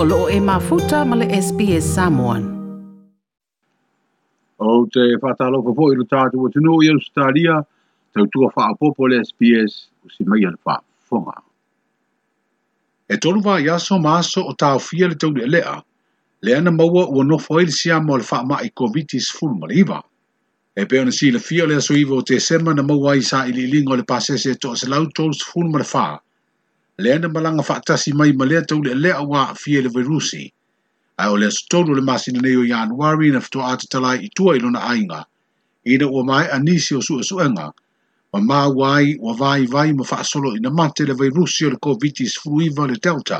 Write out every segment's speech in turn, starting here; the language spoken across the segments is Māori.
o loo e mafuta ma le SPS Samoan. O te whātalo pa poe ilu tātu o tino i Australia, tau tua wha popo le SPS, o si mai anu whā E tolu wā yaso māso o tāu fia le tau lea, le ana maua ua nofo ili si amo le wha mai COVID-19 full maliva. E peo na si le fia le aso iwa o te sema na maua i sa ili ilingo le pasese e to se lau tolu sifun maliva, le le ana malanga faatasi mai ma lea taule alea auā aafia i le vairusi ae o le asotonu o le masina nei o ianuari na fetoaā tatalai itua i lona aiga ina ua mae anisi o suʻesuʻega ma maua ai ua vaivai ma faasoloʻina mate le vairusi o le covid-19 le delta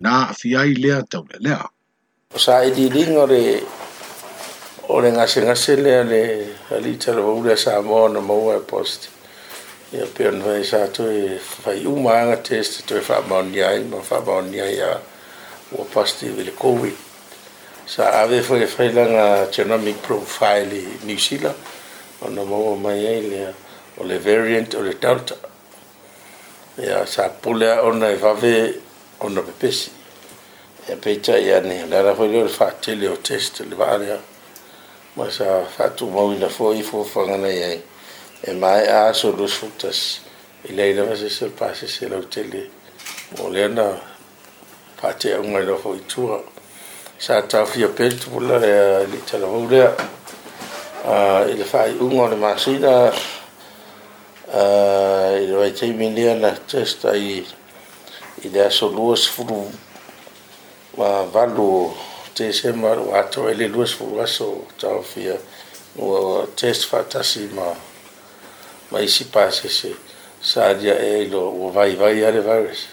na aafia ai lea taule alea o sa iliiliga le o le gasegase lea le alitalavaule a samoa na maua e positive ia pea no e sa to e fai uma anga test to e fa moni ai ma fa moni ai o pasti vile covid sa ave foi fai langa genomic profile i New Zealand ona mo mai ai le o le variant o le delta ia sa pule ona e fave ona pepesi ia peita ia ne lara foi le fa tele o test le vale ma sa fa tu mo ina foi fo fanga nei ai mai a so dos frutas i lei na se se pase se lo tele o le na pate un mai lo foi tua sa ta fia pel tu la e li tala ho a i le fai un o le masina a i le vai tei milia na testa i i le so lua sifuru ma valu te se ma ato e le lua aso ta fia o test fatasi ma isi pase se sa dia e lo o vai vai are vares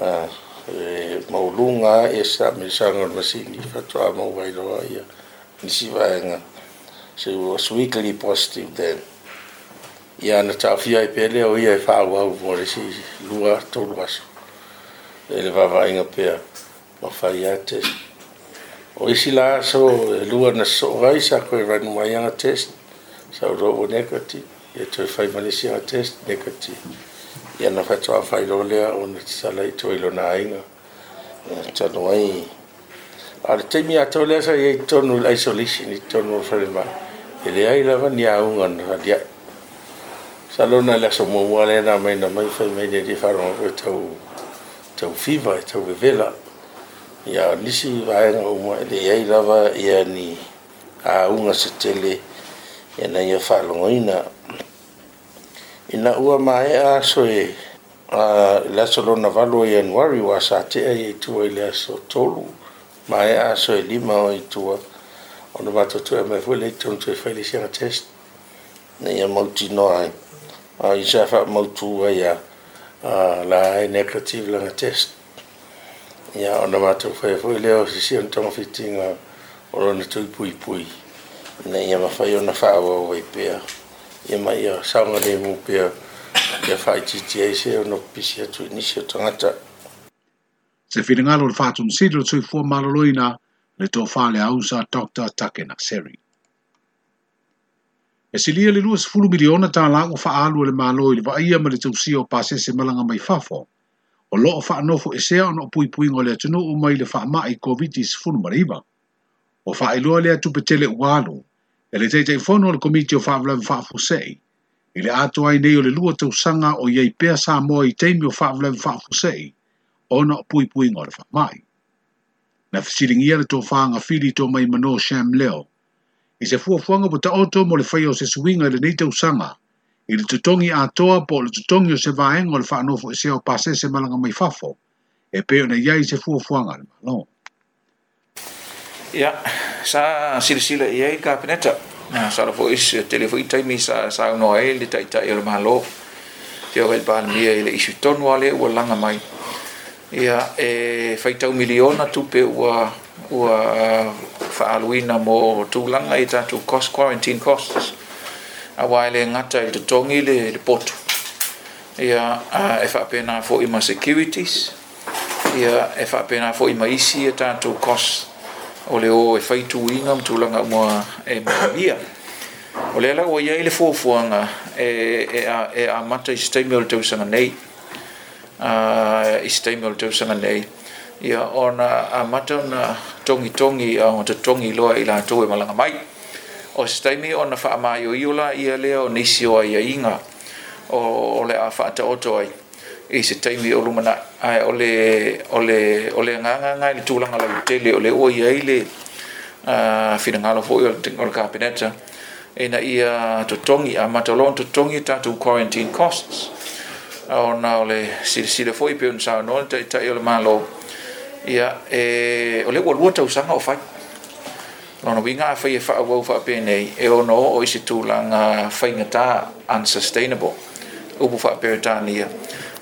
ma e ma ulunga e sa me sa ngor ma si ni fatu a mau vai loa ia ni si vai nga se u was weekly positive then ia na ta fia i e pele o ia e fa au au mo resi lua tolu basu e le vava inga pea ma fai a test o isi la so e lua na so vai sa koe vanu mai anga test sa uro o negative ia toe fai malesia a test nekati ia na faatoa failoa lea ona tasalai toe i lona aiga tano ai a le taimi atau lea sa iai tonu isolation i tonu falema e leai lava ni auga na aliai sa lona le aso muamua lea na maina mai fai mai lelii faaloga e tau tau fiva e tau vevela ia nisi vaega uma e leiai lava ia ni auga se tele ya na ya falo ina ina u ma e a so e a la so lo na valo e no ri wa sa te e tu e le so tolu ma e a so e lima o e tu o no va to tu e me fu le tu tu fa le si a test ne ya mo ti no ai a i sa fa mo tu e ya a la e negative la test ya o no va to fa fu le o si si on tong fitting o lo ne tu pui pui na ia ma fai ona fa awa wai pia. Ia ma ia saunga ni mu pia ia fai titi eise ono pisi atu inisio tangata. Se fina ngalo le fatu msidro tui fua maloloina le tō fale ausa Dr. Take Nakseri. E si lia e le lua se fulu miliona tā lango fa alu le malo i le va ia ma le tausio pasese malanga mai fafo. O loo fa anofo e sea ono pui pui ngole atunu umai le fa maa i COVID-19 fulu mariba. O fa ilua le atu petele ualu e le teitei fono o le komiti o faavalavi faafusei i le ato ai nei le lua tausaga o yei pea sa moa i teimi o faavalavi faafusei ona o puipuiga o le faamai na fesiligia le fili tofāagafili mai mano sham leo i se fuafuaga po taoto mo le faia o se suiga i lenei tausaga i le tutongi totogi atoa po le tutongi o se vaega o le faanofo esea o pasese malanga mai fafo e pei ona iai se fuafuaga le malo ya sa sil sil ye ka peneta na sa lo is telefoni tai mi sa sa no e le tai tai er malo te ore ba mi e le isu ton wale o langa mai ya e fai tau miliona tu pe wa wa fa aluina mo tu langa i ta tu cost quarantine costs a wale e ngata i te tongi le le potu ya e fa pena fo i ma securities ya e fa pena fo i ma isi e ta tu costs o le o e faituiga ma tulaga ua e eh, maamia o le alau ai ai le fuafuaga e eh, e eh, amata i se taimi o le tausaga nei ah, i se taimi o le tausaga nei ia ona amata ona togitogi a o totogi loa i latou e malaga mai o se taimi ona faamaioio la ia lea o nisi o aiaiga o le a faataoto ai e se taimi o lumana ai ole ole ole nga nga nga ni tula nga lau tele ole o ia ile a fina nga lofo o tingo le kapineta e na ia totongi a matalon totongi tatu quarantine costs o na ole sile sile fo i pe un sao non ta ita ole malo ia e ole o lua tau sanga o fai Ono winga a fai e fa'a wau fa'a pēnei, e ono o isi tūlanga fai ngatā unsustainable, upu fa'a pēnei tāni ia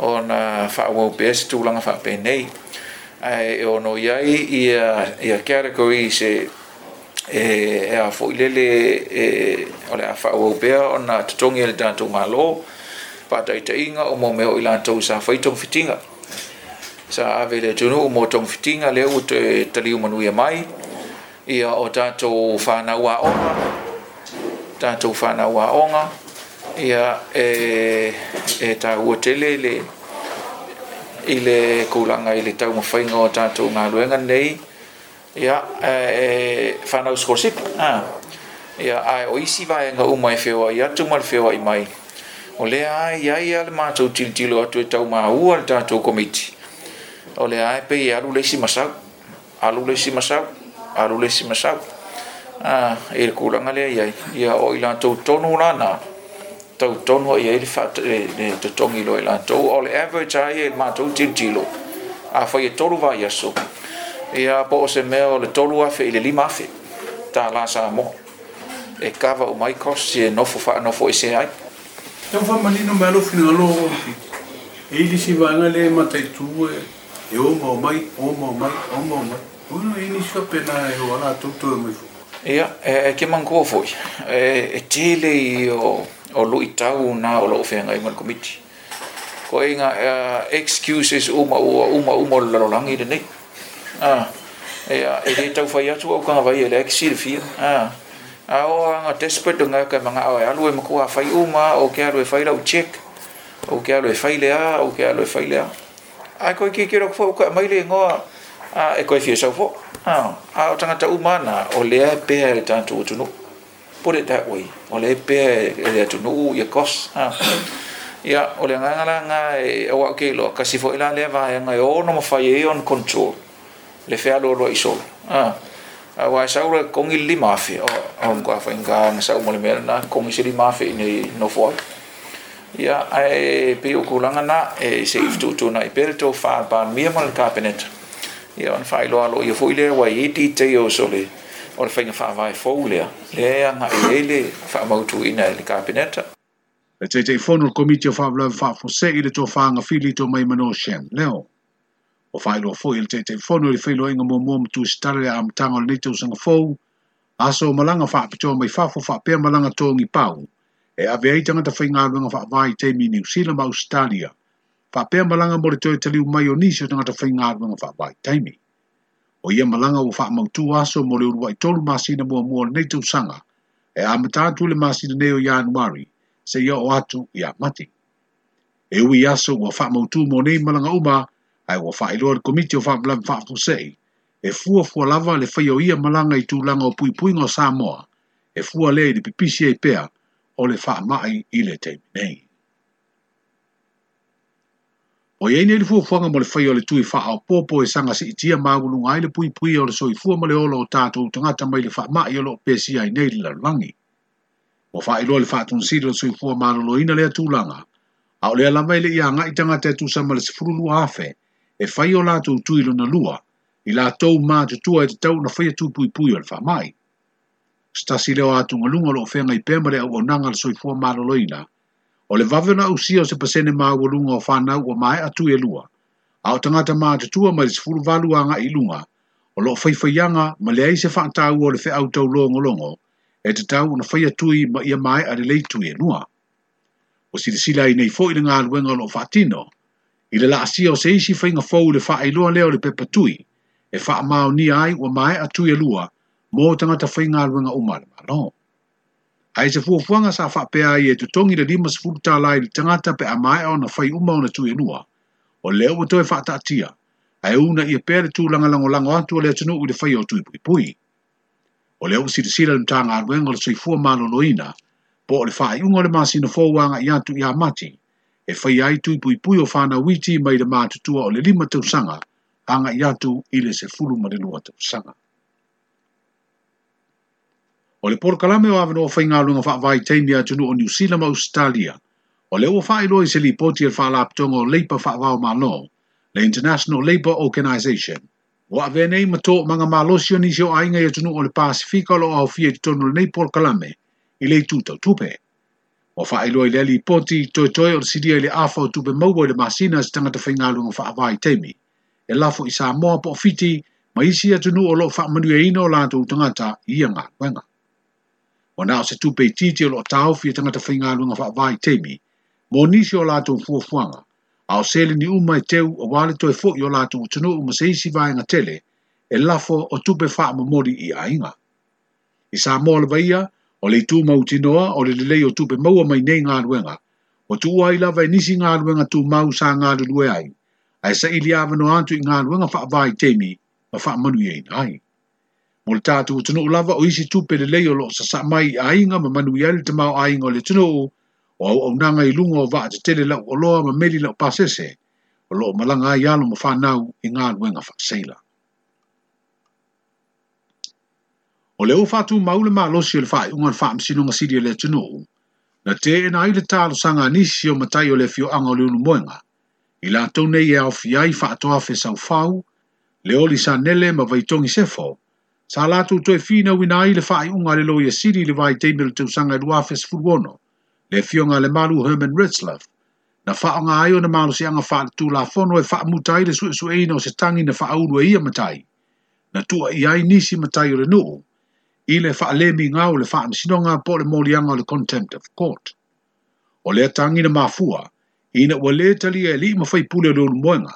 ona fa wo best tu langa fa pe nei ai e o no ia ia ia kare ko ise e e a fo le e ole a fa wo be ona tongi le tanto malo pa tai te inga o mo me o ila to sa fa tong fitinga sa ave le tunu o mo tong fitinga le o te tali umanu ia e mai ia o tanto fa na wa o tanto fa na wa o ia e, e tauatele le i le kulaga i le taumafaiga o tatou galuega nei ia e fanau e, scholarship a ah. ia ae o isi vaega uma e feoai atu ma le feoai mai o lea ae iai ia le matou tilitilo atu e taumaua le tatou komiti o lea ae pei e alu leisi masau alu leisi masau alu leisi masau ah, e a i le kulaga lea iai ia o i latou tonu lana tau tonu ai ele fa de to tongi lo ila to all ever jai e ma to ti ti lo a fa ye tolu va ya so e a po se me o le tolu a fe ile lima fe ta la sa mo e kava o mai kos se no fo fa no fo e se ai tau fa mani no malo fino lo e ili si va na le ma tai tu e o mo mai o mo mai o mo mai uno ini so pena e o ala tu tu mo Ia, e, e ke mangu e, o fwy. E tele i o o lo itau na o lo ofenga i mal komiti. Ko e nga uh, eh, excuses uma ua uma uma o lalolangi de nei. Ah, eh, ah. E a e de tau fai atu au kanga vai e le eksi de Ah. A o a nga desperate nga ka manga au e alu e makua fai uma o ke alu e fai lau check. O ke alu e fai lea o ke alu e fai lea. A ko ah, e kikiro kua uka mai le ngoa a e koe fia sau fo. Ah. A o tangata uma na o lea pēr e tantu utunuku. pore ta oi o le pe e tu no ia kos ah ia o le nganga la nga e o lo kasi fo ila le va nga o no mo fai on control le fe alo lo iso ah a wa sa ura kongi li mafi o o ko fa nga nga sa mo le mer na kongi si li mafi ni no fo ia ai pe o kulanga na e se iftu tu na i pe to fa ba mi mo kabinet ia on fai lo alo ia fo ile wa i ti te o so le o le fainga faa e fau lea. Lea ea nga ele faa mautu ina ele ka E Le tei tei fono le komiti o faa vlau faa fose i le toa faa fili to mai mano shen. Leo. O faa ilo fo i le tei tei fono le failo inga mua mua mtu istare a mtanga le neite usanga fau. Aso malanga faa pitoa mai faa fo faa pia malanga tōngi pau. E ave ei tanga ta fainga alunga faa vai tei mi New Zealand ma Australia. Faa pia malanga mori toi e te liu mai o nisio tanga ta fainga alunga faa vai tei mi o ia malanga o faa mautu aso mo leurua i tolu masina mua mua nei tau sanga e a matatu le masina neo ya anuari se ia o atu ia mati. E ui aso wa faa mautu mo nei malanga uma ai wa faa iloa le komiti o faa mlam e fua fua lava le fai ia malanga i tūlanga o pui pui ngā Samoa e fua lei le pipisi e pea o le faa i le teiminei. O ye ni fu fuanga mo le fai o le tui fa a popo e sanga si itia maulu ngai le pui pui o le soi fu mo le olo o tātou tangata mai le fa ma i olo pesi ai nei le larangi. O fa loa le fa tun siri le soi fu a maulu ina le atulanga. A o le alama ile ia ngai tangata e tusa ma le sifurulu afe e fai o lātou tui lo lua i la tau ma te e te tau na fai atu pui pui o le fa mai. Stasi leo atu ngalunga lo fenga i pema au o nanga le soi fu a maulu o le vave na usi o se pasene maa walunga o whanau o mai atu e lua. A o tangata maa te tua mai se furu valu anga i lunga, o lo whaifayanga ma le aise whaatau o le whea au tau loa ngolongo, e te tau na whaia tui ma ia mai a le lei tui e lua. O si te i nei fo i le ngā luenga lo whaatino, i le la asia o se isi whainga fo le wha ailoa leo le pepa tui, e wha maa ni ai o mai atu e lua, mō tangata whainga luenga umarama loa ai se fu fu nga sa fa e pe ai e tongi le dimas fu ta lai tanga ta pe amai ona fai uma ona tu enua o le o to e fa ta tia ai una i e pe tu langa langa langa tu le tu u le fai o tu pui pui o le o si si le tanga ngwe ngol sui fu ma no noina po le fai i ngol ma si no fo wa nga ya tu ya mati e fai ai tu pui pui o fa na witi mai le ma tu o le lima tu sanga anga ya tu ile se fulu ma le no tu sanga O le por kalame o avano fai ngā lunga wha vai teimi atunu o New Zealand Australia. O le ua fai i se li poti al wha laptong o leipa wha vau ma le International Labour Organization. O ave nei mato manga ma losio ni se o ainga i atunu o le Pasifika lo au fia di tonu nei por kalame i le tuta tupe. O fai i le li poti toi toi o le sidia i le afo tupe maua i le masina se tangata fai ngā lunga wha vai teimi. E lafo i sa moa po fiti ma isi atunu o lo wha manu e ino la tangata i anga wenga o nā o se tūpe i tītio lo tāo fia tangata whainga lunga wha vai teimi, mō nisi o lātou fuafuanga, a o sele ni uma i teu o wale toi fo i o lātou utano uma se isi vai ngā tele, e lafo o tūpe wha mamori i ainga. I sā mōle vai ia, o le tū mau tinoa o le lelei o tūpe maua mai nei ngā luenga, o tū ai lava i nisi ngā luenga tū mau sā ngā lulue ai, a e sa ili avano antu i ngā luenga wha vai teimi, ma wha manu i ainga ai. ai. o le tātou tunu lava o isi tupe le leo lo sa mai a inga ma manu ia le tamau a inga le tunu o au au nanga i lunga o vaa tele o ma meli lau pasese o lo malanga ai alo ma whanau i ngā nuenga whakseila. O leo fatu maule ma losi le whae ungan wha msinunga siri le tuno na te en ai le tālo sanga nisi o matai o le fio anga o le unu moenga i la tau nei e au fiai wha atoa fesau le oli sa ma vaitongi sefo sa latu to e fina wina i le fai unga le loia siri le vai teime le tausanga e luafes furwono, le fionga le malu Herman Ritzlaff, na faonga ayo na malu si anga faa tu la fono e faa mutai le sue sue ina o se tangi na faa urua ia matai, na tua i ai nisi matai o le nuu, i le faa lemi ngau le faa msinonga po le moli anga le contempt of court. O le tangi na mafua, ina ua e le tali e li mafai pule le ulu moenga,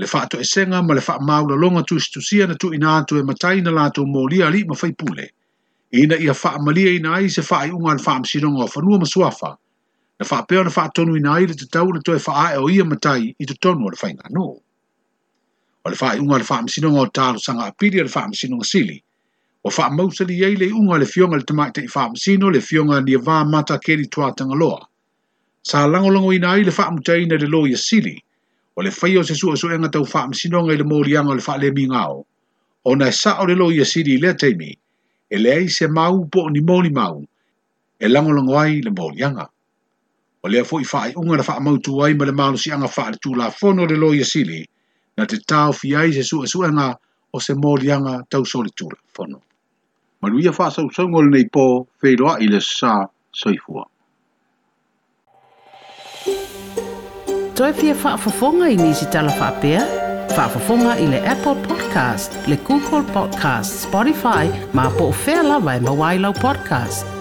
le fa to esenga ma le fa maula longa tu tu sia na tu ina tu e matai na la tu moli ali ma fai pule ina ia fa mali ina ai se fa i ungan fa msi longa fa nu ma suafa na fa pe na fa tonu ina ai le te tau na tu e fa ai o ia matai i te tonu le fai no o le fa i ungan fa msi longa tar sanga apiri le fa msi longa sili o fa mausa li ai le unga le fionga le tamai te i fa msi no le fionga ni va mata keri tuatanga loa sa langolongo ina ai le fa mutai na le loa ia sili – o le fai o se sua soenga tau wha amsino ngai le mōri anga le wha le mi ngāo. O nai sa o le lo ia siri lea teimi, e le ai se mau po ni mōri mau, e lango lango ai le mōri anga. O lea fo i wha ai unga le wha amau tu ai ma le malo si anga wha le tū la fono le lo ia siri, na te tau fi ai se sua soenga o se mōri anga tau sole tū la fono. Maluia wha sa usangol nei po, feiroa i le sa soifua. toipia whaafafonga i nisi talawha pea. Whaafafonga i le Apple Podcast, le Google Podcast, Spotify, ma po o whea lawa e podcast.